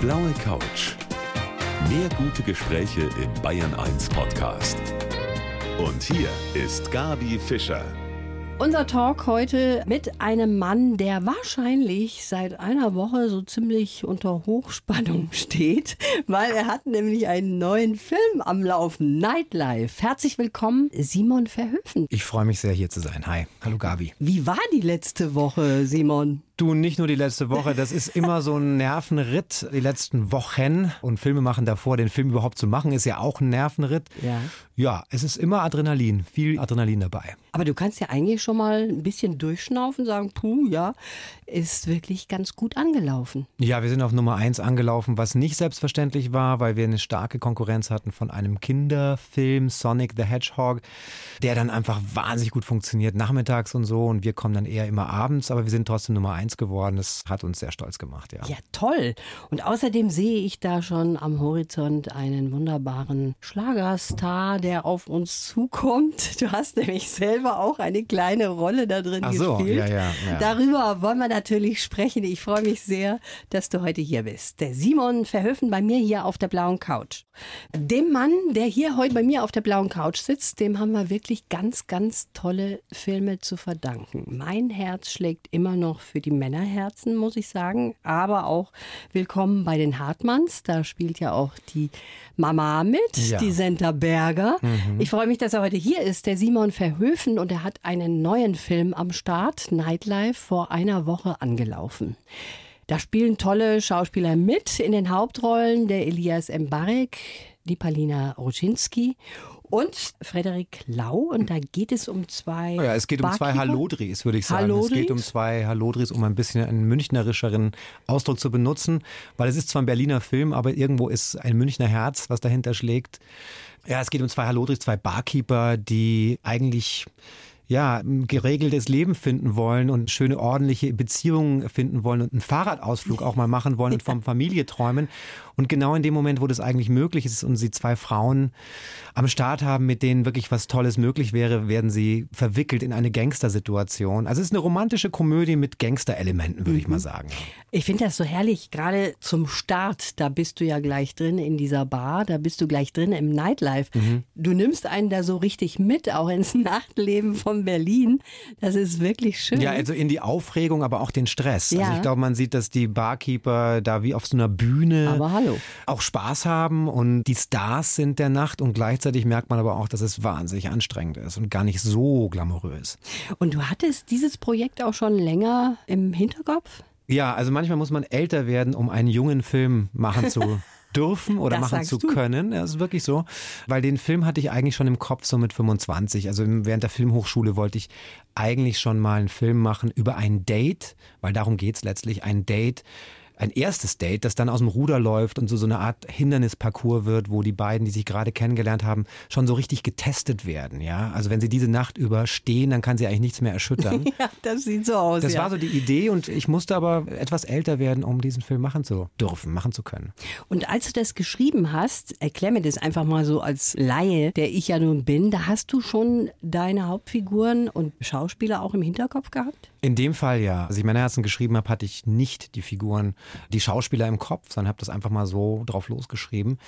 blaue Couch. Mehr gute Gespräche im Bayern 1 Podcast. Und hier ist Gabi Fischer. Unser Talk heute mit einem Mann, der wahrscheinlich seit einer Woche so ziemlich unter Hochspannung steht, weil er hat nämlich einen neuen Film am Laufen, Nightlife. Herzlich willkommen, Simon Verhöfen. Ich freue mich sehr, hier zu sein. Hi. Hallo Gabi. Wie war die letzte Woche, Simon? Du, nicht nur die letzte Woche, das ist immer so ein Nervenritt, die letzten Wochen. Und Filme machen davor, den Film überhaupt zu machen, ist ja auch ein Nervenritt. Ja. Ja, es ist immer Adrenalin, viel Adrenalin dabei. Aber du kannst ja eigentlich schon mal ein bisschen durchschnaufen, sagen, puh, ja, ist wirklich ganz gut angelaufen. Ja, wir sind auf Nummer eins angelaufen, was nicht selbstverständlich war, weil wir eine starke Konkurrenz hatten von einem Kinderfilm, Sonic the Hedgehog, der dann einfach wahnsinnig gut funktioniert, nachmittags und so. Und wir kommen dann eher immer abends, aber wir sind trotzdem Nummer eins geworden. Das hat uns sehr stolz gemacht, ja. Ja, toll. Und außerdem sehe ich da schon am Horizont einen wunderbaren Schlagerstar, der auf uns zukommt. Du hast nämlich selber auch eine kleine Rolle da drin Ach so, gespielt. ja, ja, ja. Darüber wollen wir natürlich sprechen. Ich freue mich sehr, dass du heute hier bist. Der Simon Verhöfen bei mir hier auf der blauen Couch. Dem Mann, der hier heute bei mir auf der blauen Couch sitzt, dem haben wir wirklich ganz, ganz tolle Filme zu verdanken. Mein Herz schlägt immer noch für die Männerherzen, muss ich sagen. Aber auch willkommen bei den Hartmanns. Da spielt ja auch die Mama mit, Ja. die Senta Berger. Ich freue mich, dass er heute hier ist, der Simon Verhöfen. Und er hat einen neuen Film am Start, Nightlife, vor einer Woche angelaufen. Da spielen tolle Schauspieler mit in den Hauptrollen, der Elias Mbarek, die Palina Roginski und Frederik Lau. Und da geht es um zwei. Ja, es geht um zwei. Hallodris, würde ich sagen. Es Hallodris? geht um zwei Hallodris, um ein bisschen einen münchnerischeren Ausdruck zu benutzen, weil es ist zwar ein Berliner Film, aber irgendwo ist ein Münchner Herz, was dahinter schlägt. Ja, es geht um zwei Hallodris, zwei Barkeeper, die eigentlich ja, ein geregeltes Leben finden wollen und schöne, ordentliche Beziehungen finden wollen und einen Fahrradausflug auch mal machen wollen und vom Familie träumen. Und genau in dem Moment, wo das eigentlich möglich ist und sie zwei Frauen am Start haben, mit denen wirklich was Tolles möglich wäre, werden sie verwickelt in eine Gangstersituation. Also es ist eine romantische Komödie mit Gangsterelementen, würde ich mal sagen. Ich finde das so herrlich, gerade zum Start, da bist du ja gleich drin in dieser Bar, da bist du gleich drin im Nightlife. Mhm. Du nimmst einen da so richtig mit, auch ins Nachtleben von Berlin. Das ist wirklich schön. Ja, also in die Aufregung, aber auch den Stress. Ja. Also ich glaube, man sieht, dass die Barkeeper da wie auf so einer Bühne Aber hallo. auch Spaß haben und die Stars sind der Nacht und gleichzeitig merkt man aber auch, dass es wahnsinnig anstrengend ist und gar nicht so glamourös. Und du hattest dieses Projekt auch schon länger im Hinterkopf? Ja, also manchmal muss man älter werden, um einen jungen Film machen zu dürfen oder Das machen zu du. können. Ja, das ist wirklich so. Weil den Film hatte ich eigentlich schon im Kopf so mit 25. Also während der Filmhochschule wollte ich eigentlich schon mal einen Film machen über ein Date, weil darum geht's letztlich, ein Date, ein erstes Date, das dann aus dem Ruder läuft und so, so eine Art Hindernisparcours wird, wo die beiden, die sich gerade kennengelernt haben, schon so richtig getestet werden. Ja, also wenn sie diese Nacht überstehen, dann kann sie eigentlich nichts mehr erschüttern. Ja, das sieht so aus. Das ja. war so die Idee und ich musste aber etwas älter werden, um diesen Film machen zu dürfen, machen zu können. Und als du das geschrieben hast, erklär mir das einfach mal so als Laie, der ich ja nun bin, da hast du schon deine Hauptfiguren und Schauspieler auch im Hinterkopf gehabt? In dem Fall ja. Als ich Männerherzen geschrieben habe, hatte ich nicht die Figuren, die Schauspieler im Kopf, sondern habe das einfach mal so drauf losgeschrieben.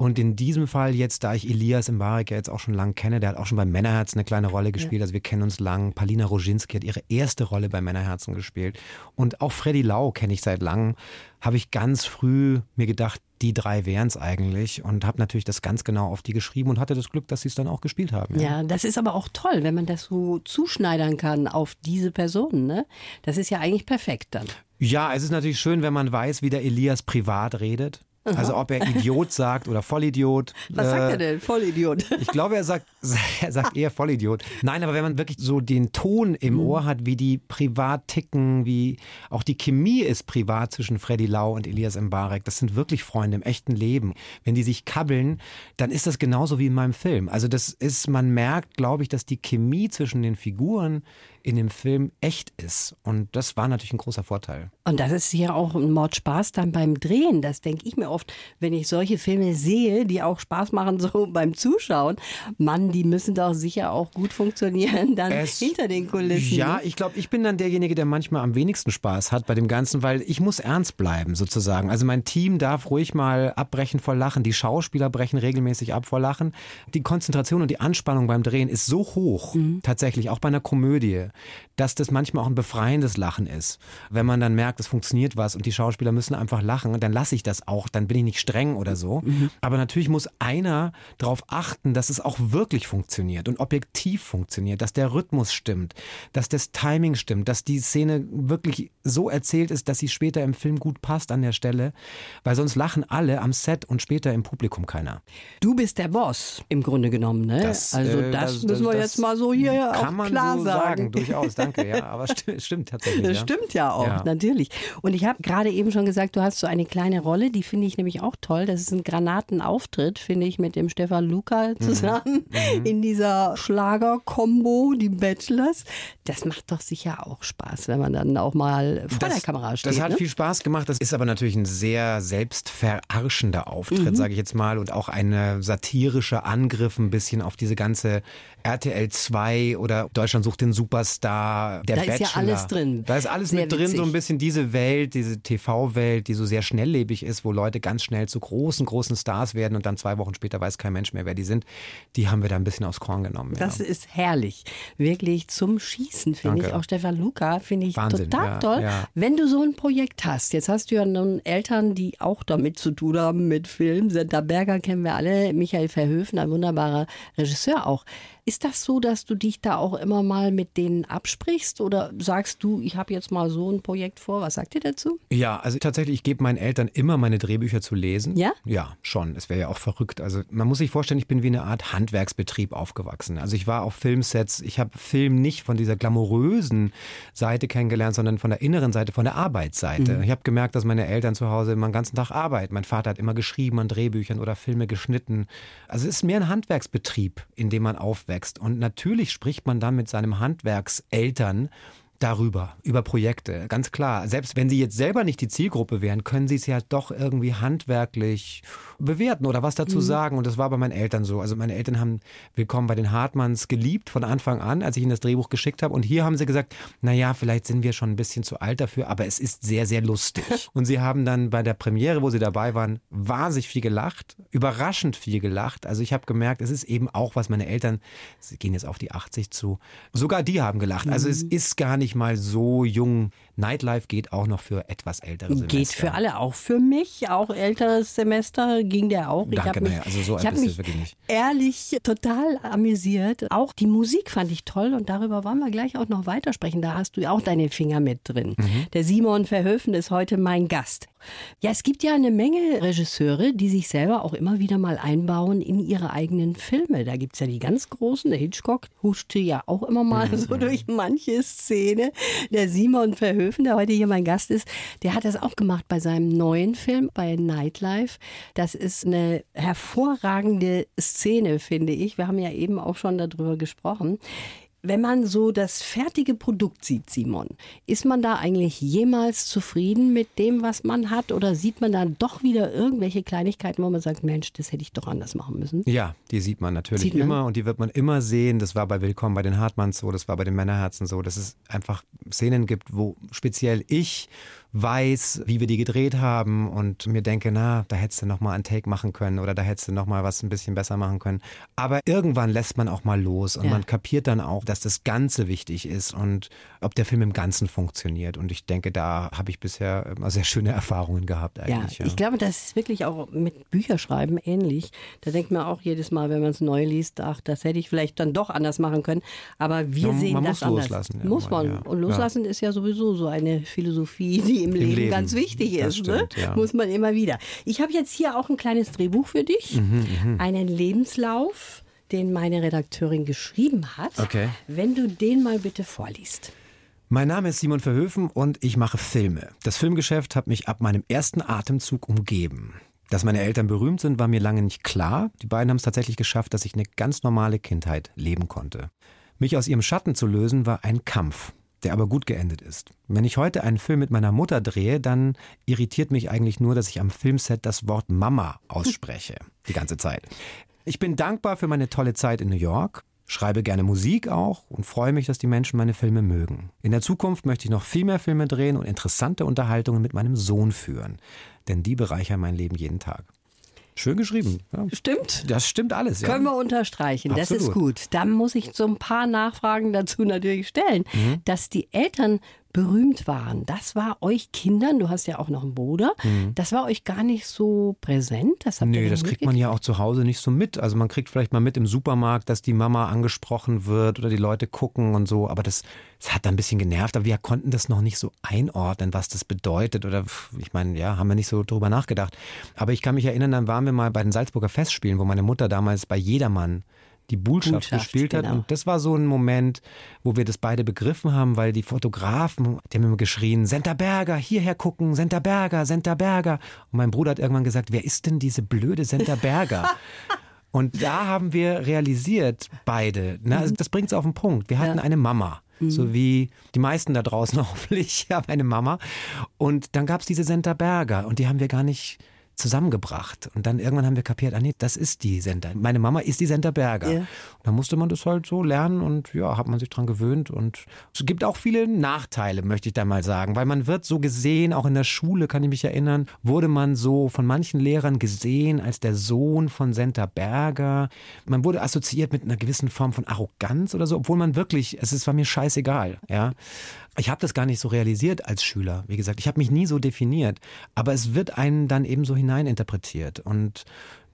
Und in diesem Fall jetzt, da ich Elias Mbarek ja jetzt auch schon lang kenne, der hat auch schon bei Männerherzen eine kleine Rolle gespielt, also wir kennen uns lang. Palina Roginski hat ihre erste Rolle bei Männerherzen gespielt. Und auch Freddy Lau kenne ich seit langem. Habe ich ganz früh mir gedacht, die drei wären es eigentlich und habe natürlich das ganz genau auf die geschrieben und hatte das Glück, dass sie es dann auch gespielt haben. Ja, das ist aber auch toll, wenn man das so zuschneidern kann auf diese Personen. Ne? Das ist ja eigentlich perfekt dann. Ja, es ist natürlich schön, wenn man weiß, wie der Elias privat redet. Also ob er Idiot sagt oder Vollidiot. Was sagt er denn? Vollidiot. Ich glaube, er sagt, er sagt eher Vollidiot. Nein, aber wenn man wirklich so den Ton im Ohr hat, wie die privat ticken, wie auch die Chemie ist privat zwischen Freddy Lau und Elias Mbarek, das sind wirklich Freunde im echten Leben. Wenn die sich kabbeln, dann ist das genauso wie in meinem Film. Also das ist, man merkt, glaube ich, dass die Chemie zwischen den Figuren in dem Film echt ist. Und das war natürlich ein großer Vorteil. Und das ist ja auch ein Mordspaß dann beim Drehen. Das denke ich mir oft, wenn ich solche Filme sehe, die auch Spaß machen so beim Zuschauen. Mann, die müssen doch sicher auch gut funktionieren dann es, hinter den Kulissen. Ja, ne? ich glaube, ich bin dann derjenige, der manchmal am wenigsten Spaß hat bei dem Ganzen, weil ich muss ernst bleiben sozusagen. Also mein Team darf ruhig mal abbrechen vor Lachen. Die Schauspieler brechen regelmäßig ab vor Lachen. Die Konzentration und die Anspannung beim Drehen ist so hoch, mhm. tatsächlich, auch bei einer Komödie, dass das manchmal auch ein befreiendes Lachen ist. Wenn man dann merkt, es funktioniert was und die Schauspieler müssen einfach lachen, dann lasse ich das auch, dann bin ich nicht streng oder so. Mhm. Aber natürlich muss einer darauf achten, dass es auch wirklich funktioniert und objektiv funktioniert, dass der Rhythmus stimmt, dass das Timing stimmt, dass die Szene wirklich so erzählt ist, dass sie später im Film gut passt an der Stelle, weil sonst lachen alle am Set und später im Publikum keiner. Du bist der Boss im Grunde genommen, ne? Das, also das, das müssen wir jetzt mal so hier auch klar so sagen. sagen. Durchaus, danke, ja, aber stimmt, stimmt tatsächlich. Das ja. stimmt ja auch, ja. natürlich. Und ich habe gerade eben schon gesagt, du hast so eine kleine Rolle, die finde ich nämlich auch toll. Das ist ein Granatenauftritt, finde ich, mit dem Stefan Luca mhm. zusammen mhm. in dieser Schlager-Kombo, die Bachelors. Das macht doch sicher auch Spaß, wenn man dann auch mal vor das, der Kamera steht. Das hat ne? viel Spaß gemacht. Das ist aber natürlich ein sehr selbstverarschender Auftritt, mhm. sage ich jetzt mal, und auch ein satirischer Angriff ein bisschen auf diese ganze RTL 2 oder Deutschland sucht den Superstar, der da Bachelor. ist ja alles drin. Da ist alles sehr mit drin, witzig. so ein bisschen diese Welt, diese TV-Welt, die so sehr schnelllebig ist, wo Leute ganz schnell zu großen, großen Stars werden und dann zwei Wochen später weiß kein Mensch mehr, wer die sind. Die haben wir da ein bisschen aufs Korn genommen. Das ja. ist herrlich. Wirklich zum Schießen, finde ich. Auch Stefan Luca finde ich Wahnsinn, total ja, toll. Ja. Wenn du so ein Projekt hast, jetzt hast du ja nun Eltern, die auch damit zu tun haben mit Film. Senta Berger kennen wir alle, Michael Verhöfen, ein wunderbarer Regisseur auch. Ist das so, dass du dich da auch immer mal mit denen absprichst oder sagst du, ich habe jetzt mal so ein Projekt vor? Was sagt ihr dazu? Ja, also tatsächlich, ich gebe meinen Eltern immer meine Drehbücher zu lesen. Ja? Ja, schon. Es wäre ja auch verrückt. Also man muss sich vorstellen, ich bin wie eine Art Handwerksbetrieb aufgewachsen. Also ich war auf Filmsets, ich habe Film nicht von dieser glamourösen Seite kennengelernt, sondern von der inneren Seite, von der Arbeitsseite. Mhm. Ich habe gemerkt, dass meine Eltern zu Hause immer den ganzen Tag arbeiten. Mein Vater hat immer geschrieben an Drehbüchern oder Filme geschnitten. Also es ist mehr ein Handwerksbetrieb, in dem man aufwächst aufwächst. Und natürlich spricht man dann mit seinem Handwerkseltern darüber, über Projekte. Ganz klar. Selbst wenn Sie jetzt selber nicht die Zielgruppe wären, können Sie es ja doch irgendwie handwerklich bewerten oder was dazu mhm. sagen. Und das war bei meinen Eltern so. Also meine Eltern haben Willkommen bei den Hartmanns geliebt von Anfang an, als ich ihnen das Drehbuch geschickt habe. Und hier haben sie gesagt, na ja, vielleicht sind wir schon ein bisschen zu alt dafür, aber es ist sehr, sehr lustig. Und sie haben dann bei der Premiere, wo sie dabei waren, wahnsinnig viel gelacht, überraschend viel gelacht. Also ich habe gemerkt, es ist eben auch, was meine Eltern, sie gehen jetzt auf die 80 zu, sogar die haben gelacht. Also es mhm. ist gar nicht mal so jung. Nightlife geht auch noch für etwas ältere Semester. Geht für alle, auch für mich, auch älteres Semester ging der auch. Danke, ich habe mich, also so ich mich wirklich nicht. ehrlich total amüsiert. Auch die Musik fand ich toll und darüber wollen wir gleich auch noch weitersprechen. Da hast du auch deine Finger mit drin. Mhm. Der Simon Verhöfen ist heute mein Gast. Ja, es gibt ja eine Menge Regisseure, die sich selber auch immer wieder mal einbauen in ihre eigenen Filme. Da gibt es ja die ganz großen. Der Hitchcock huschte ja auch immer mal mhm. so durch manche Szene. Der Simon Verhöfen, der heute hier mein Gast ist, der hat das auch gemacht bei seinem neuen Film, bei Nightlife. Das ist eine hervorragende Szene, finde ich. Wir haben ja eben auch schon darüber gesprochen. Wenn man so das fertige Produkt sieht, Simon, ist man da eigentlich jemals zufrieden mit dem, was man hat? Oder sieht man dann doch wieder irgendwelche Kleinigkeiten, wo man sagt, Mensch, das hätte ich doch anders machen müssen? Ja, die sieht man natürlich sieht man? immer und die wird man immer sehen. Das war bei Willkommen bei den Hartmanns so, das war bei den Männerherzen so, dass es einfach Szenen gibt, wo speziell ich weiß, wie wir die gedreht haben und mir denke, na, da hättest du noch mal einen Take machen können oder da hättest du noch mal was ein bisschen besser machen können. Aber irgendwann lässt man auch mal los und ja. man kapiert dann auch, dass das Ganze wichtig ist und ob der Film im Ganzen funktioniert. Und ich denke, da habe ich bisher immer sehr schöne Erfahrungen gehabt eigentlich. Ja, ja. ich glaube, das ist wirklich auch mit Bücherschreiben ähnlich. Da denkt man auch jedes Mal, wenn man es neu liest, ach, das hätte ich vielleicht dann doch anders machen können. Aber wir ja, sehen das muss anders. Loslassen, muss man. Und loslassen ist ja sowieso so eine Philosophie, die im, Im Leben, Leben, ganz wichtig ist. Ne? Stimmt, ne? ja. Muss man immer wieder. Ich habe jetzt hier auch ein kleines Drehbuch für dich. Mhm, mhm, einen Lebenslauf, den meine Redakteurin geschrieben hat. Okay. Wenn du den mal bitte vorliest. Mein Name ist Simon Verhöfen und ich mache Filme. Das Filmgeschäft hat mich ab meinem ersten Atemzug umgeben. Dass meine Eltern berühmt sind, war mir lange nicht klar. Die beiden haben es tatsächlich geschafft, dass ich eine ganz normale Kindheit leben konnte. Mich aus ihrem Schatten zu lösen, war ein Kampf, der aber gut geendet ist. Wenn ich heute einen Film mit meiner Mutter drehe, dann irritiert mich eigentlich nur, dass ich am Filmset das Wort Mama ausspreche. Die ganze Zeit. Ich bin dankbar für meine tolle Zeit in New York, schreibe gerne Musik auch und freue mich, dass die Menschen meine Filme mögen. In der Zukunft möchte ich noch viel mehr Filme drehen und interessante Unterhaltungen mit meinem Sohn führen, denn die bereichern mein Leben jeden Tag. Schön geschrieben. Ja. Stimmt. Das stimmt alles. Ja. Können wir unterstreichen. Das ist Absolut. gut. Da muss ich so ein paar Nachfragen dazu natürlich stellen. Mhm. Dass die Eltern berühmt waren, das war euch Kindern, du hast ja auch noch einen Bruder, das war euch gar nicht so präsent. Das habt Mhm. Dann das kriegt man ja auch zu Hause nicht so mit. Also man kriegt vielleicht mal mit im Supermarkt, dass die Mama angesprochen wird oder die Leute gucken und so. Aber das, das hat dann ein bisschen genervt. Aber wir konnten das noch nicht so einordnen, was das bedeutet. Oder ich meine, ja, haben wir nicht so drüber nachgedacht. Aber ich kann mich erinnern, dann waren wir mal bei den Salzburger Festspielen, wo meine Mutter damals bei Jedermann die Bullschaft, Bullschaft, gespielt hat. genau. Und das war so ein Moment, wo wir das beide begriffen haben, weil die Fotografen, die haben immer geschrien, Senta Berger, hierher gucken, Senta Berger, Senta Berger. Und mein Bruder hat irgendwann gesagt, wer ist denn diese blöde Senta Berger? Und da haben wir realisiert, beide, ne, also das bringt es auf den Punkt. Wir hatten Ja. eine Mama. So wie die meisten da draußen hoffentlich haben eine Mama. Und dann gab es diese Senta Berger und die haben wir gar nicht zusammengebracht. Und dann irgendwann haben wir kapiert, ah nee, das ist die Senta. Meine Mama ist die Senta Berger. Ja. Und dann musste man das halt so lernen und ja, hat man sich dran gewöhnt. Und es gibt auch viele Nachteile, möchte ich da mal sagen, weil man wird so gesehen, auch in der Schule kann ich mich erinnern, wurde man so von manchen Lehrern gesehen als der Sohn von Senta Berger. Man wurde assoziiert mit einer gewissen Form von Arroganz oder so, obwohl man wirklich, es ist, war mir scheißegal, ja. Ich habe das gar nicht so realisiert als Schüler. Wie gesagt, ich habe mich nie so definiert. Aber es wird einen dann eben so hineininterpretiert. Und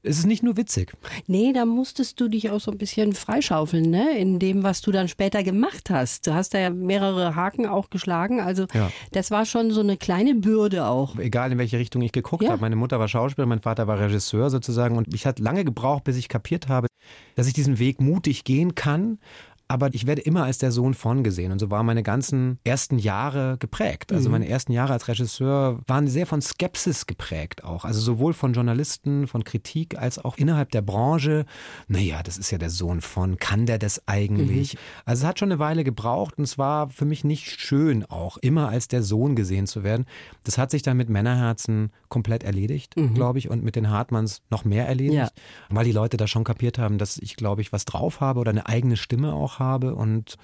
es ist nicht nur witzig. Nee, da musstest du dich auch so ein bisschen freischaufeln, ne? In dem, was du dann später gemacht hast. Du hast da ja mehrere Haken auch geschlagen. Also Ja. das war schon so eine kleine Bürde auch. Egal in welche Richtung ich geguckt Ja. habe. Meine Mutter war Schauspieler, mein Vater war Regisseur sozusagen. Und ich hatte lange gebraucht, bis ich kapiert habe, dass ich diesen Weg mutig gehen kann. Aber ich werde immer als der Sohn von gesehen. Und so waren meine ganzen ersten Jahre geprägt. Also meine ersten Jahre als Regisseur waren sehr von Skepsis geprägt auch. Also sowohl von Journalisten, von Kritik, als auch innerhalb der Branche. Naja, das ist ja der Sohn von. Kann der das eigentlich? Also es hat schon eine Weile gebraucht und es war für mich nicht schön auch, immer als der Sohn gesehen zu werden. Das hat sich dann mit Männerherzen komplett erledigt, glaube ich, und mit den Hartmanns noch mehr erledigt, Ja. weil die Leute da schon kapiert haben, dass ich, glaube ich, was drauf habe oder eine eigene Stimme auch habe und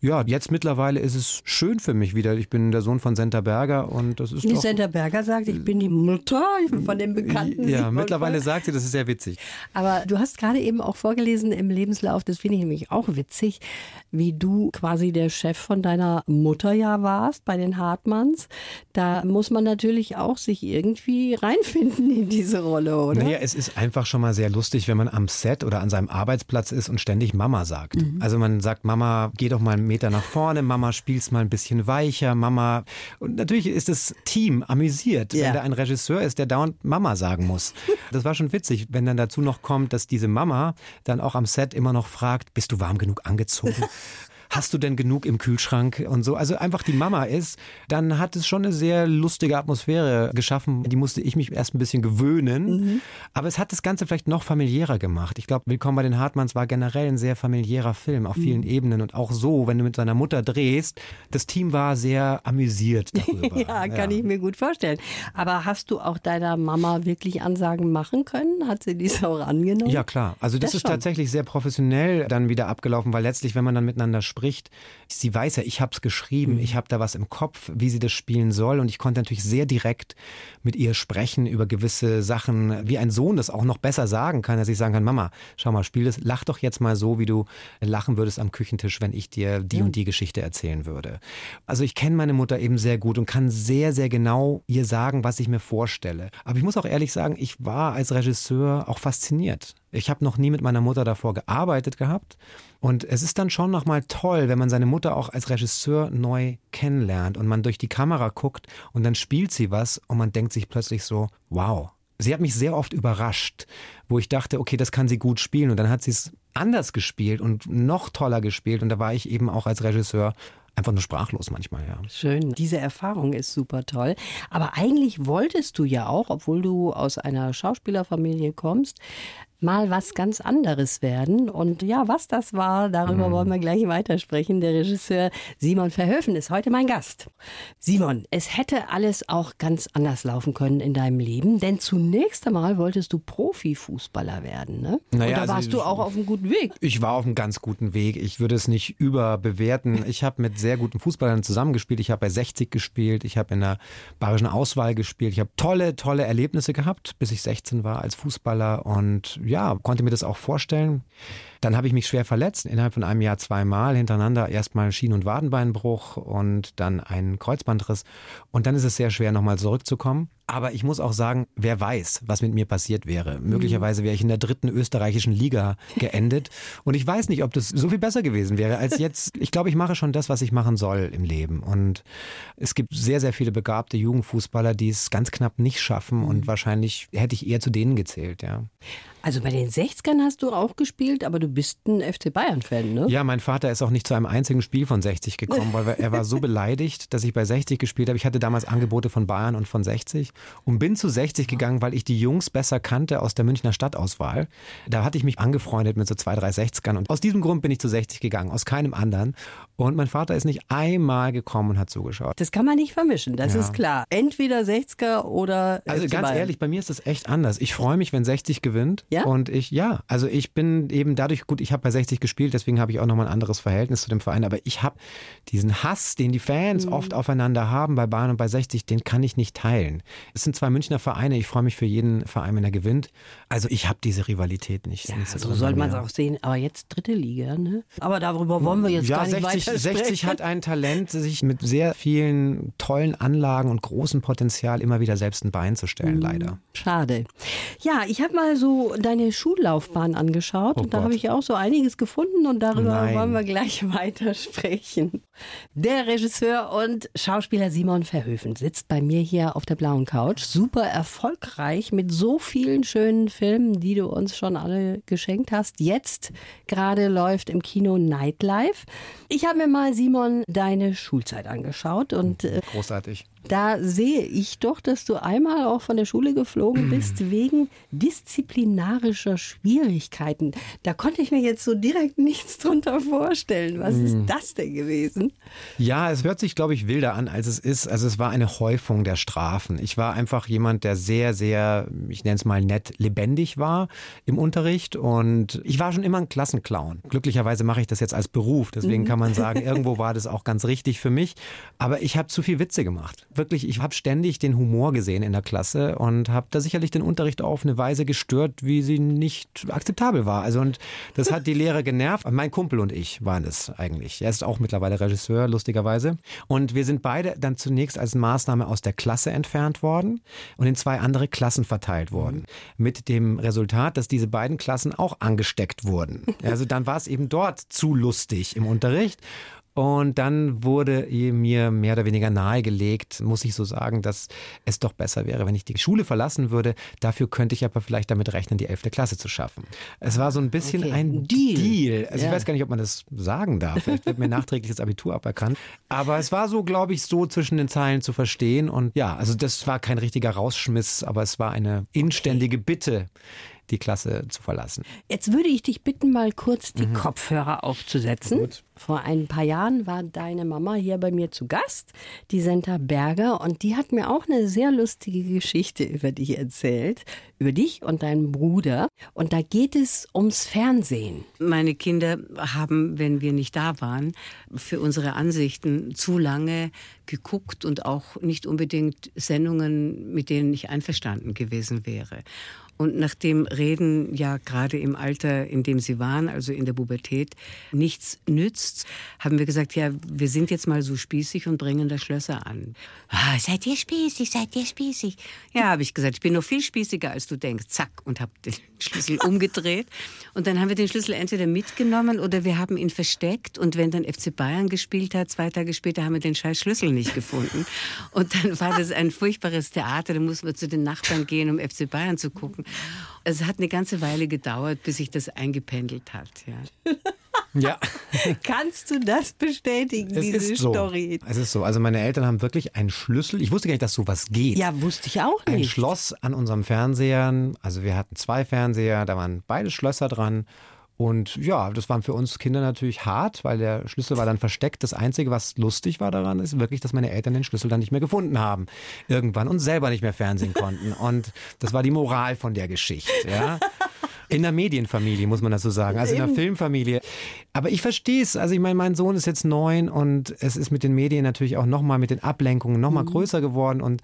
ja, jetzt mittlerweile ist es schön für mich wieder. Ich bin der Sohn von Senta Berger und das ist Die doch... Senta Berger sagt, ich bin die Mutter von dem bekannten ja, Simon mittlerweile Voll. sagt sie, das ist sehr witzig. Aber du hast gerade eben auch vorgelesen im Lebenslauf, das finde ich nämlich auch witzig, wie du quasi der Chef von deiner Mutter ja warst bei den Hartmanns. Da muss man natürlich auch sich irgendwie reinfinden in diese Rolle, oder? Naja, es ist einfach schon mal sehr lustig, wenn man am Set oder an seinem Arbeitsplatz ist und ständig Mama sagt. Also man sagt, Mama, geh doch mal Meter nach vorne, Mama, spiel's mal ein bisschen weicher, Mama. Und natürlich ist das Team amüsiert, Ja. wenn da ein Regisseur ist, der dauernd Mama sagen muss. Das war schon witzig, wenn dann dazu noch kommt, dass diese Mama dann auch am Set immer noch fragt, bist du warm genug angezogen? Hast du denn genug im Kühlschrank und so? Also einfach die Mama ist, dann hat es schon eine sehr lustige Atmosphäre geschaffen. Die musste ich mich erst ein bisschen gewöhnen. Aber es hat das Ganze vielleicht noch familiärer gemacht. Ich glaube, Willkommen bei den Hartmanns war generell ein sehr familiärer Film auf vielen Ebenen und auch so, wenn du mit seiner Mutter drehst. Das Team war sehr amüsiert darüber. Ja, kann ich mir gut vorstellen. Aber hast du auch deiner Mama wirklich Ansagen machen können? Hat sie dies auch angenommen? Ja, klar. Also das, Das ist schon. tatsächlich sehr professionell dann wieder abgelaufen, weil letztlich, wenn man dann miteinander spricht, sie weiß ja, ich habe es geschrieben, Mhm. ich habe da was im Kopf, wie sie das spielen soll und ich konnte natürlich sehr direkt mit ihr sprechen über gewisse Sachen, wie ein Sohn das auch noch besser sagen kann, dass ich sagen kann, Mama, schau mal, spiel das, lach doch jetzt mal so, wie du lachen würdest am Küchentisch, wenn ich dir die und die Geschichte erzählen würde. Also ich kenne meine Mutter eben sehr gut und kann sehr, sehr genau ihr sagen, was ich mir vorstelle. Aber ich muss auch ehrlich sagen, ich war als Regisseur auch fasziniert. Ich habe noch nie mit meiner Mutter davor gearbeitet gehabt. Und es ist dann schon nochmal toll, wenn man seine Mutter auch als Regisseur neu kennenlernt und man durch die Kamera guckt und dann spielt sie was und man denkt sich plötzlich so, wow. Sie hat mich sehr oft überrascht, wo ich dachte, okay, das kann sie gut spielen. Und dann hat sie es anders gespielt und noch toller gespielt. Und da war ich eben auch als Regisseur einfach nur sprachlos manchmal, ja. Schön. Diese Erfahrung ist super toll. Aber eigentlich wolltest du ja auch, obwohl du aus einer Schauspielerfamilie kommst, mal was ganz anderes werden. Und ja, was das war, darüber mhm. wollen wir gleich weitersprechen. Der Regisseur Simon Verhöfen ist heute mein Gast. Simon, es hätte alles auch ganz anders laufen können in deinem Leben, denn zunächst einmal wolltest du Profifußballer werden, ne? Naja, Und da also warst du auch auf einem guten Weg. Ich war auf einem ganz guten Weg. Ich würde es nicht überbewerten. Ich habe mit sehr guten Fußballern zusammengespielt. Ich habe bei 60 gespielt. Ich habe in der bayerischen Auswahl gespielt. Ich habe tolle, tolle Erlebnisse gehabt, bis ich 16 war als Fußballer und ja, konnte mir das auch vorstellen. Dann habe ich mich schwer verletzt, innerhalb von einem Jahr zweimal hintereinander. Erstmal Schien- und Wadenbeinbruch und dann ein Kreuzbandriss. Und dann ist es sehr schwer, nochmal zurückzukommen. Aber ich muss auch sagen, wer weiß, was mit mir passiert wäre. Möglicherweise wäre ich in der dritten österreichischen Liga geendet. Und ich weiß nicht, ob das so viel besser gewesen wäre als jetzt. Ich glaube, ich mache schon das, was ich machen soll im Leben. Und es gibt sehr, sehr viele begabte Jugendfußballer, die es ganz knapp nicht schaffen. Und mhm. wahrscheinlich hätte ich eher zu denen gezählt, ja. Also bei den 60ern hast du auch gespielt, aber du bist ein FC Bayern-Fan, ne? Ja, mein Vater ist auch nicht zu einem einzigen Spiel von 60 gekommen, weil er war so beleidigt, dass ich bei 60 gespielt habe. Ich hatte damals Angebote von Bayern und von 60 und bin zu 60 gegangen, weil ich die Jungs besser kannte aus der Münchner Stadtauswahl. Da hatte ich mich angefreundet mit so zwei, drei 60ern und aus diesem Grund bin ich zu 60 gegangen, aus keinem anderen. Und mein Vater ist nicht einmal gekommen und hat zugeschaut. Das kann man nicht vermischen, das ja. ist klar. Entweder 60er oder. Also ganz Bayern. ehrlich, bei mir ist das echt anders. Ich freue mich, wenn 60 gewinnt. Ja? Und ich, ja, also ich bin eben dadurch, gut, ich habe bei 60 gespielt, deswegen habe ich auch nochmal ein anderes Verhältnis zu dem Verein, aber ich habe diesen Hass, den die Fans mhm. oft aufeinander haben bei Bayern und bei 60, den kann ich nicht teilen. Es sind zwei Münchner Vereine, ich freue mich für jeden Verein, wenn er gewinnt. Also ich habe diese Rivalität nicht. Ja, nicht so, so soll man es auch sehen, aber jetzt dritte Liga, ne? Aber darüber wollen wir jetzt ja, gar nicht 60, weiter 60 hat ein Talent, sich mit sehr vielen tollen Anlagen und großem Potenzial immer wieder selbst ein Bein zu stellen, mhm. leider. Schade. Ja, ich habe mal so deine Schullaufbahn angeschaut oh und da habe ich auch so einiges gefunden und darüber Nein. wollen wir gleich weiter sprechen. Der Regisseur und Schauspieler Simon Verhöfen sitzt bei mir hier auf der blauen Couch. Super erfolgreich mit so vielen schönen Filmen, die du uns schon alle geschenkt hast. Jetzt gerade läuft im Kino Nightlife. Ich habe mir mal, Simon, deine Schulzeit angeschaut und. Äh, Großartig. Da sehe ich doch, dass du einmal auch von der Schule geflogen bist wegen disziplinarischer Schwierigkeiten. Da konnte ich mir jetzt so direkt nichts drunter vorstellen. Was ist hm. das denn gewesen? Ja, es hört sich, glaube ich, wilder an, als es ist. Also es war eine Häufung der Strafen. Ich war einfach jemand, der sehr, sehr, ich nenne es mal nett, lebendig war im Unterricht. Und ich war schon immer ein Klassenclown. Glücklicherweise mache ich das jetzt als Beruf. Deswegen mhm. kann man sagen, irgendwo war das auch ganz richtig für mich. Aber ich habe zu viel Witze gemacht wirklich, ich habe ständig den Humor gesehen in der Klasse und habe da sicherlich den Unterricht auf eine Weise gestört, wie sie nicht akzeptabel war. Also und das hat die Lehrer genervt. Mein Kumpel und ich waren es eigentlich. Er ist auch mittlerweile Regisseur, lustigerweise. Und wir sind beide dann zunächst als Maßnahme aus der Klasse entfernt worden und in zwei andere Klassen verteilt worden. Mhm. Mit dem Resultat, dass diese beiden Klassen auch angesteckt wurden. Also dann war es eben dort zu lustig im Unterricht. Und dann wurde mir mehr oder weniger nahegelegt, muss ich so sagen, dass es doch besser wäre, wenn ich die Schule verlassen würde. Dafür könnte ich aber vielleicht damit rechnen, die 11. Klasse zu schaffen. Es war so ein bisschen okay. ein Deal. Deal. Also ja. ich weiß gar nicht, ob man das sagen darf. Vielleicht wird mir nachträglich das Abitur aberkannt. Aber es war so, glaube ich, so zwischen den Zeilen zu verstehen. Und ja, also das war kein richtiger Rausschmiss, aber es war eine inständige Bitte, die Klasse zu verlassen. Jetzt würde ich dich bitten, mal kurz die mhm. Kopfhörer aufzusetzen. Gut. Vor ein paar Jahren war deine Mama hier bei mir zu Gast, die Senta Berger, und die hat mir auch eine sehr lustige Geschichte über dich erzählt, über dich und deinen Bruder. Und da geht es ums Fernsehen. Meine Kinder haben, wenn wir nicht da waren, für unsere Ansichten zu lange geguckt und auch nicht unbedingt Sendungen, mit denen ich einverstanden gewesen wäre. Und nachdem Reden ja gerade im Alter, in dem sie waren, also in der Pubertät, nichts nützt, haben wir gesagt, ja, wir sind jetzt mal so spießig und bringen das Schlösser an. Ah, seid ihr spießig, seid ihr spießig? Ja, habe ich gesagt, ich bin noch viel spießiger, als du denkst. Zack, und habe den Schlüssel umgedreht. Und dann haben wir den Schlüssel entweder mitgenommen oder wir haben ihn versteckt. Und wenn dann FC Bayern gespielt hat, zwei Tage später haben wir den scheiß Schlüssel nicht gefunden. Und dann war das ein furchtbares Theater. Da mussten wir zu den Nachbarn gehen, um FC Bayern zu gucken. Es hat eine ganze Weile gedauert, bis sich das eingependelt hat. Ja. Ja. Kannst du das bestätigen, Es diese ist so. Story? Es ist so. Also meine Eltern haben wirklich einen Schlüssel. Ich wusste gar nicht, dass sowas geht. Ja, wusste ich auch ein nicht. Schloss an unserem Fernseher. Also wir hatten zwei Fernseher, da waren beide Schlösser dran. Und ja, das war für uns Kinder natürlich hart, weil der Schlüssel war dann versteckt. Das Einzige, was lustig war daran, ist wirklich, dass meine Eltern den Schlüssel dann nicht mehr gefunden haben. Irgendwann und selber nicht mehr fernsehen konnten. Und das war die Moral von der Geschichte. Ja. In der Medienfamilie, muss man das so sagen. Also in der Filmfamilie. Aber ich verstehe es. Also ich meine, mein Sohn ist jetzt neun und es ist mit den Medien natürlich auch nochmal mit den Ablenkungen nochmal größer geworden. Und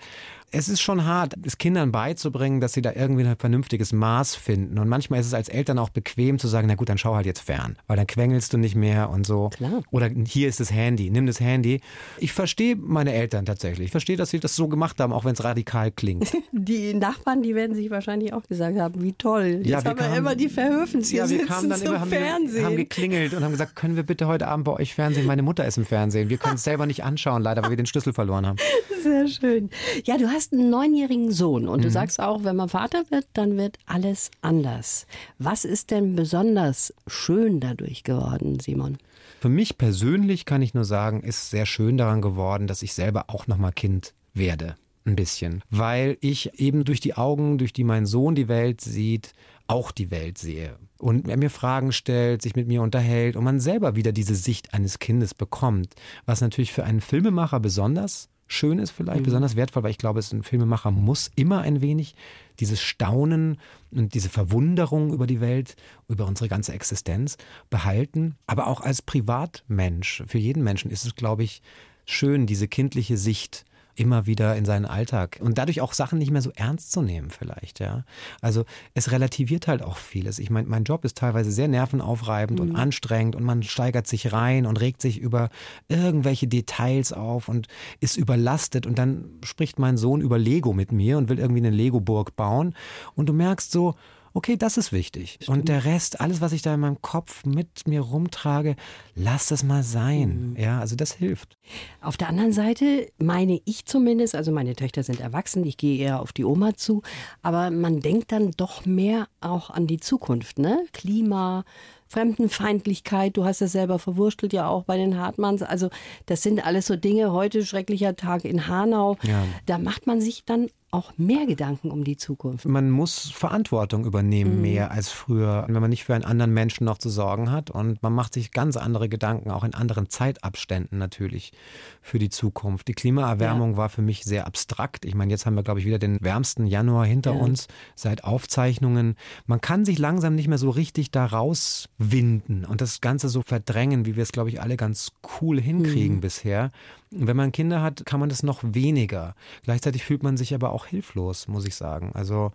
es ist schon hart, es Kindern beizubringen, dass sie da irgendwie ein vernünftiges Maß finden. Und manchmal ist es als Eltern auch bequem zu sagen, na gut, dann schau halt jetzt fern, weil dann quengelst du nicht mehr und so. Klar. Oder hier ist das Handy, nimm das Handy. Ich verstehe meine Eltern tatsächlich. Ich verstehe, dass sie das so gemacht haben, auch wenn es radikal klingt. Die Nachbarn, die werden sich wahrscheinlich auch gesagt haben, wie toll. Jetzt Ja, wir haben wir kamen- immer die Verhöfens hier ja, wir kamen dann zum immer, haben, Fernsehen. haben geklingelt und haben gesagt, können wir bitte heute Abend bei euch Fernsehen? Meine Mutter ist im Fernsehen. Wir können es selber nicht anschauen, leider, weil wir den Schlüssel verloren haben. Sehr schön. Ja, du hast einen neunjährigen Sohn und du Mhm. sagst auch, wenn man Vater wird, dann wird alles anders. Was ist denn besonders schön dadurch geworden, Simon? Für mich persönlich kann ich nur sagen, ist sehr schön daran geworden, dass ich selber auch nochmal Kind werde. Ein bisschen. Weil ich eben durch die Augen, durch die mein Sohn die Welt sieht, auch die Welt sehe. Und er mir Fragen stellt, sich mit mir unterhält und man selber wieder diese Sicht eines Kindes bekommt. Was natürlich für einen Filmemacher besonders schön ist, vielleicht besonders wertvoll, weil ich glaube, es ein Filmemacher muss immer ein wenig dieses Staunen und diese Verwunderung über die Welt, über unsere ganze Existenz behalten. Aber auch als Privatmensch, für jeden Menschen ist es, glaube ich, schön, diese kindliche Sicht immer wieder in seinen Alltag und dadurch auch Sachen nicht mehr so ernst zu nehmen vielleicht, ja. Also es relativiert halt auch vieles. Ich meine, mein Job ist teilweise sehr nervenaufreibend und anstrengend und man steigert sich rein und regt sich über irgendwelche Details auf und ist überlastet und dann spricht mein Sohn über Lego mit mir und will irgendwie eine Lego-Burg bauen und du merkst so, okay, das ist wichtig. Und der Rest, alles, was ich da in meinem Kopf mit mir rumtrage, lass das mal sein. Ja, also das hilft. Auf der anderen Seite meine ich zumindest, also meine Töchter sind erwachsen, ich gehe eher auf die Oma zu, aber man denkt dann doch mehr auch an die Zukunft, ne? Klima, Fremdenfeindlichkeit, du hast es selber verwurstelt ja auch bei den Hartmanns. Also das sind alles so Dinge, heute schrecklicher Tag in Hanau. Ja. Da macht man sich dann auch mehr Gedanken um die Zukunft. Man muss Verantwortung übernehmen, mehr als früher, wenn man nicht für einen anderen Menschen noch zu sorgen hat. Und man macht sich ganz andere Gedanken, auch in anderen Zeitabständen natürlich, für die Zukunft. Die Klimaerwärmung war für mich sehr abstrakt. Ich meine, jetzt haben wir, glaube ich, wieder den wärmsten Januar hinter Ja. uns, seit Aufzeichnungen. Man kann sich langsam nicht mehr so richtig da rauswinden und das Ganze so verdrängen, wie wir es, glaube ich, alle ganz cool hinkriegen bisher. Wenn man Kinder hat, kann man das noch weniger. Gleichzeitig fühlt man sich aber auch hilflos, muss ich sagen. Also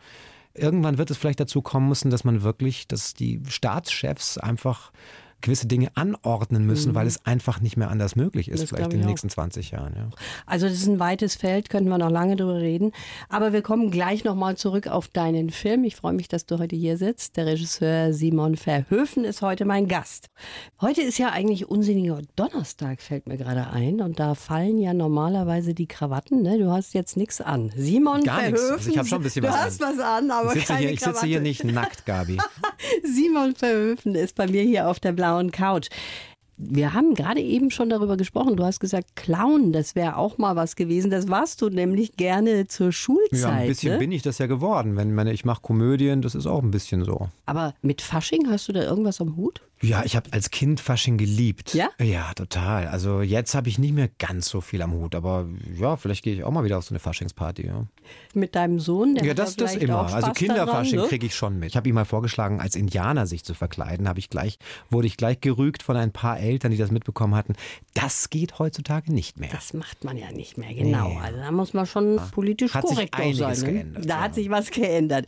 irgendwann wird es vielleicht dazu kommen müssen, dass man wirklich, dass die Staatschefs einfach gewisse Dinge anordnen müssen, weil es einfach nicht mehr anders möglich ist, Mhm. Das vielleicht in den nächsten 20 Jahren. Ja. Also das ist ein weites Feld, könnten wir noch lange drüber reden. Aber wir kommen gleich nochmal zurück auf deinen Film. Ich freue mich, dass du heute hier sitzt. Der Regisseur Simon Verhöfen ist heute mein Gast. Heute ist ja eigentlich unsinniger Donnerstag, fällt mir gerade ein. Und da fallen ja normalerweise die Krawatten. Ne? Du hast jetzt nichts an. Simon Gar nichts. Verhöfen. Also ich hab schon ein bisschen du was hast an. was an, aber Ich sitze, keine hier, ich sitze hier nicht nackt, Gabi. Simon Verhöfen ist bei mir hier auf der blauen Couch. Wir haben gerade eben schon darüber gesprochen. Du hast gesagt, Clown, das wäre auch mal was gewesen. Das warst du nämlich gerne zur Schulzeit. Ja, ein bisschen ne? bin ich das ja geworden. Wenn meine, ich mache Komödien, das ist auch ein bisschen so. Aber mit Fasching hast du da irgendwas am Hut? Ja, ich habe als Kind Fasching geliebt. Ja? Ja, total. Also jetzt habe ich nicht mehr ganz so viel am Hut, aber ja, vielleicht gehe ich auch mal wieder auf so eine Faschingsparty. Ja, Mit deinem Sohn? Der ja das, da das immer. auch Also Kinderfasching ne? kriege ich schon mit. Ich habe ihm mal vorgeschlagen, als Indianer sich zu verkleiden, habe ich gleich, wurde ich gleich gerügt von ein paar Eltern, die das mitbekommen hatten. Das geht heutzutage nicht mehr. Das macht man ja nicht mehr, genau. Nee. Also da muss man schon politisch Hat sich korrekt einiges sein. Ne? geändert, Da ja. hat sich was geändert.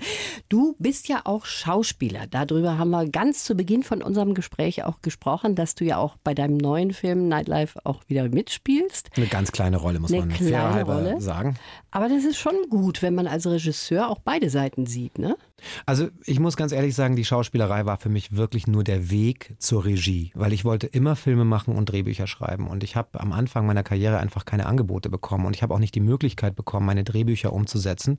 Du bist ja auch Schauspieler. Darüber haben wir ganz zu Beginn von unserem Gespräch auch gesprochen, dass du ja auch bei deinem neuen Film Nightlife auch wieder mitspielst. Eine ganz kleine Rolle, muss Eine man kleine Rolle. sagen. Aber das ist schon gut, wenn man als Regisseur auch beide Seiten sieht, ne? Also ich muss ganz ehrlich sagen, die Schauspielerei war für mich wirklich nur der Weg zur Regie, weil ich wollte immer Filme machen und Drehbücher schreiben und ich habe am Anfang meiner Karriere einfach keine Angebote bekommen und ich habe auch nicht die Möglichkeit bekommen, meine Drehbücher umzusetzen.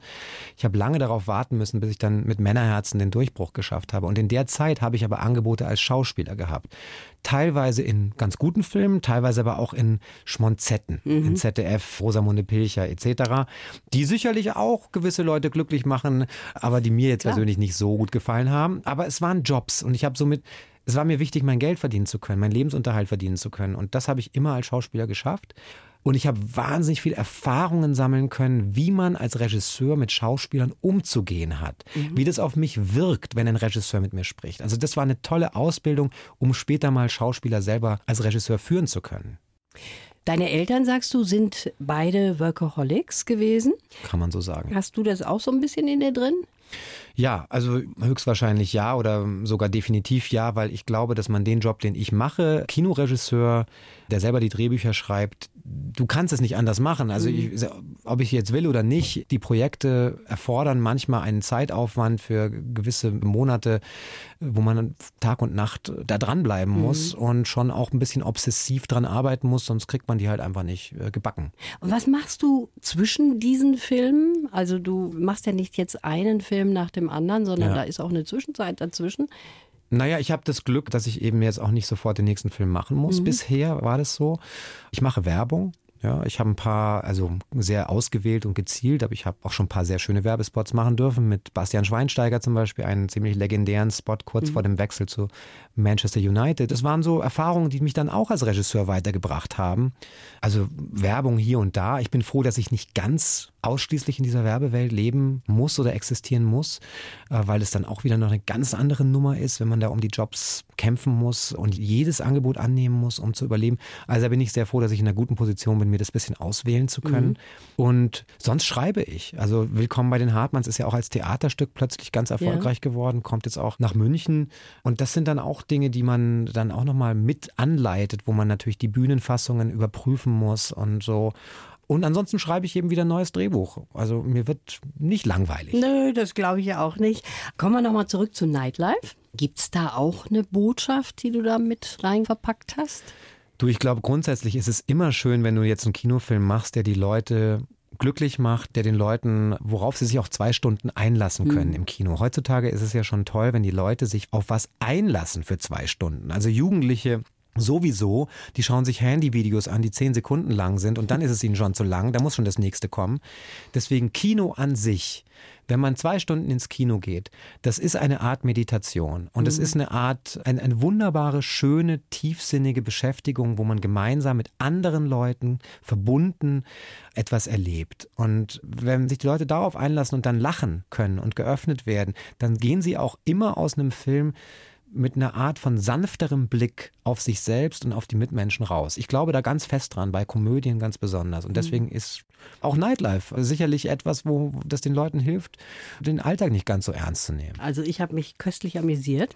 Ich habe lange darauf warten müssen, bis ich dann mit Männerherzen den Durchbruch geschafft habe und in der Zeit habe ich aber Angebote als Schauspieler gehabt. Teilweise in ganz guten Filmen, teilweise aber auch in Schmonzetten, mhm. in ZDF, Rosamunde Pilcher etc., die sicherlich auch gewisse Leute glücklich machen, aber die mir jetzt Klar. persönlich nicht so gut gefallen haben. Aber es waren Jobs und ich habe somit es war mir wichtig, mein Geld verdienen zu können, meinen Lebensunterhalt verdienen zu können. Und das habe ich immer als Schauspieler geschafft. Und ich habe wahnsinnig viel Erfahrungen sammeln können, wie man als Regisseur mit Schauspielern umzugehen hat. Mhm. Wie das auf mich wirkt, wenn ein Regisseur mit mir spricht. Also das war eine tolle Ausbildung, um später mal Schauspieler selber als Regisseur führen zu können. Deine Eltern, sagst du, sind beide Workaholics gewesen? Kann man so sagen. Hast du das auch so ein bisschen in dir drin? Ja, also höchstwahrscheinlich ja oder sogar definitiv ja, weil ich glaube, dass man den Job, den ich mache, Kinoregisseur, der selber die Drehbücher schreibt, du kannst es nicht anders machen. Also mhm. ich, ob ich jetzt will oder nicht, die Projekte erfordern manchmal einen Zeitaufwand für gewisse Monate, wo man Tag und Nacht da dranbleiben mhm. muss und schon auch ein bisschen obsessiv dran arbeiten muss, sonst kriegt man die halt einfach nicht äh, gebacken. Und was machst du zwischen diesen Filmen? Also du machst ja nicht jetzt einen Film nach dem anderen, sondern ja. da ist auch eine Zwischenzeit dazwischen. Naja, ich habe das Glück, dass ich eben jetzt auch nicht sofort den nächsten Film machen muss. Mhm. Bisher war das so. Ich mache Werbung. Ja, ich habe ein paar, also sehr ausgewählt und gezielt, aber ich habe auch schon ein paar sehr schöne Werbespots machen dürfen. Mit Bastian Schweinsteiger zum Beispiel, einen ziemlich legendären Spot kurz mhm. vor dem Wechsel zu Manchester United. Das waren so Erfahrungen, die mich dann auch als Regisseur weitergebracht haben. Also Werbung hier und da. Ich bin froh, dass ich nicht ganz ausschließlich in dieser Werbewelt leben muss oder existieren muss, äh, weil es dann auch wieder noch eine ganz andere Nummer ist, wenn man da um die Jobs kämpfen muss und jedes Angebot annehmen muss, um zu überleben. Also da bin ich sehr froh, dass ich in einer guten Position bin, mir das bisschen auswählen zu können. Mhm. Und sonst schreibe ich. Also Willkommen bei den Hartmanns ist ja auch als Theaterstück plötzlich ganz erfolgreich ja. geworden, kommt jetzt auch nach München. Und das sind dann auch Dinge, die man dann auch nochmal mit anleitet, wo man natürlich die Bühnenfassungen überprüfen muss und so. Und ansonsten schreibe ich eben wieder ein neues Drehbuch. Also mir wird nicht langweilig. Nö, das glaube ich ja auch nicht. Kommen wir nochmal zurück zu Nightlife. Gibt es da auch eine Botschaft, die du da mit rein verpackt hast? Du, ich glaube, grundsätzlich ist es immer schön, wenn du jetzt einen Kinofilm machst, der die Leute glücklich macht, der den Leuten, worauf sie sich auch zwei Stunden einlassen können mhm. im Kino. Heutzutage ist es ja schon toll, wenn die Leute sich auf was einlassen für zwei Stunden. Also Jugendliche Sowieso, die schauen sich Handyvideos an, die zehn Sekunden lang sind und dann ist es ihnen schon zu lang, da muss schon das nächste kommen. Deswegen Kino an sich, wenn man zwei Stunden ins Kino geht, das ist eine Art Meditation und es mhm. ist eine Art, ein, eine wunderbare, schöne, tiefsinnige Beschäftigung, wo man gemeinsam mit anderen Leuten verbunden etwas erlebt. Und wenn sich die Leute darauf einlassen und dann lachen können und geöffnet werden, dann gehen sie auch immer aus einem Film mit einer Art von sanfterem Blick auf sich selbst und auf die Mitmenschen raus. Ich glaube da ganz fest dran, bei Komödien ganz besonders. Und mhm. deswegen ist auch Nightlife sicherlich etwas, wo das den Leuten hilft, den Alltag nicht ganz so ernst zu nehmen. Also ich habe mich köstlich amüsiert.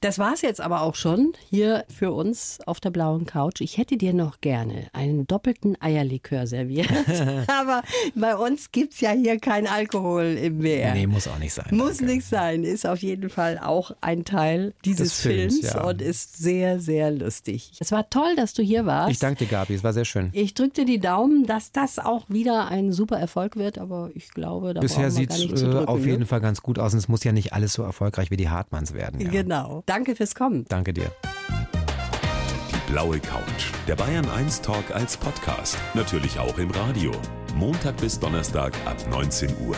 Das war es jetzt aber auch schon hier für uns auf der blauen Couch. Ich hätte dir noch gerne einen doppelten Eierlikör serviert. aber bei uns gibt es ja hier kein Alkohol im Meer. Nee, muss auch nicht sein. Muss danke. nicht sein. Ist auf jeden Fall auch ein Teil dieses Films, Films ja. und ist sehr, sehr lustig. Es war toll, dass du hier warst. Ich danke dir, Gabi. Es war sehr schön. Ich drücke dir die Daumen, dass das auch wieder ein super Erfolg wird. Aber ich glaube, da Bisher sieht es äh, auf jeden ne? Fall ganz gut aus. Und es muss ja nicht alles so erfolgreich wie die Hartmanns werden. Ja. Genau. Danke fürs Kommen. Danke dir. Die blaue Couch. Der Bayern 1 Talk als Podcast. Natürlich auch im Radio. Montag bis Donnerstag ab 19 Uhr.